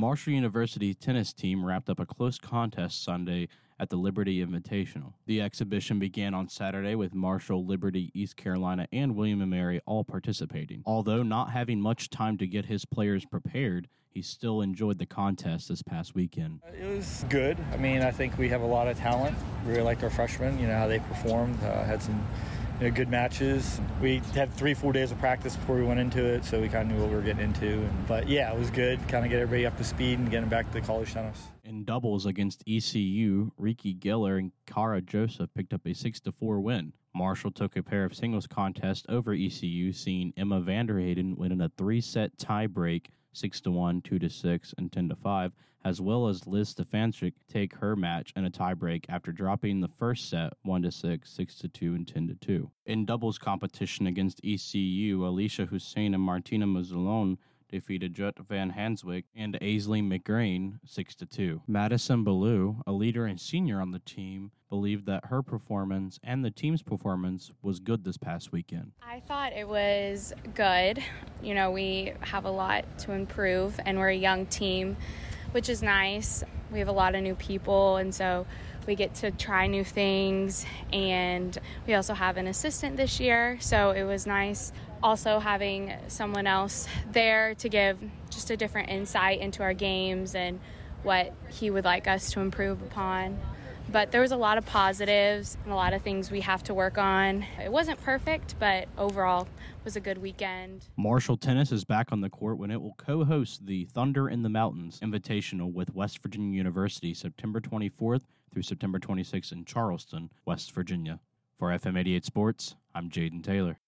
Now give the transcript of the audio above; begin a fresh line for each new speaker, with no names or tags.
Marshall University tennis team wrapped up a close contest Sunday at the Liberty Invitational. The exhibition began on Saturday with Marshall, Liberty, East Carolina, and William Mary all participating. Although not having much time to get his players prepared, he still enjoyed the contest this past weekend.
It was good. I mean, I think we have a lot of talent. Really liked our freshmen, you know, how they performed, uh, had some you know, good matches. We had three, four days of practice before we went into it, so we kind of knew what we were getting into. And, but yeah, it was good. Kind of get everybody up to speed and getting back to the college tennis.
In doubles against ECU, Riki Giller and Kara Joseph picked up a six to four win. Marshall took a pair of singles contests over ECU, seeing Emma Vanderhayden win in a three set tie break 6 to 1, 2 to 6, and 10 to 5, as well as Liz Stefanchik take her match in a tiebreak after dropping the first set 1 to 6, 6 to 2, and 10 to 2. In doubles competition against ECU, Alicia Hussein and Martina Mazzolone defeated Jut Van Hanswick and Aisley McGrain 6 2. Madison Ballou, a leader and senior on the team, believed that her performance and the team's performance was good this past weekend.
I thought it was good. You know, we have a lot to improve and we're a young team, which is nice. We have a lot of new people and so we get to try new things and we also have an assistant this year, so it was nice also having someone else there to give just a different insight into our games and what he would like us to improve upon. But there was a lot of positives and a lot of things we have to work on. It wasn't perfect, but overall was a good weekend.
Marshall Tennis is back on the court when it will co-host the Thunder in the Mountains Invitational with West Virginia University September 24th through September 26th in Charleston, West Virginia. For FM 88 Sports, I'm Jayden Taylor.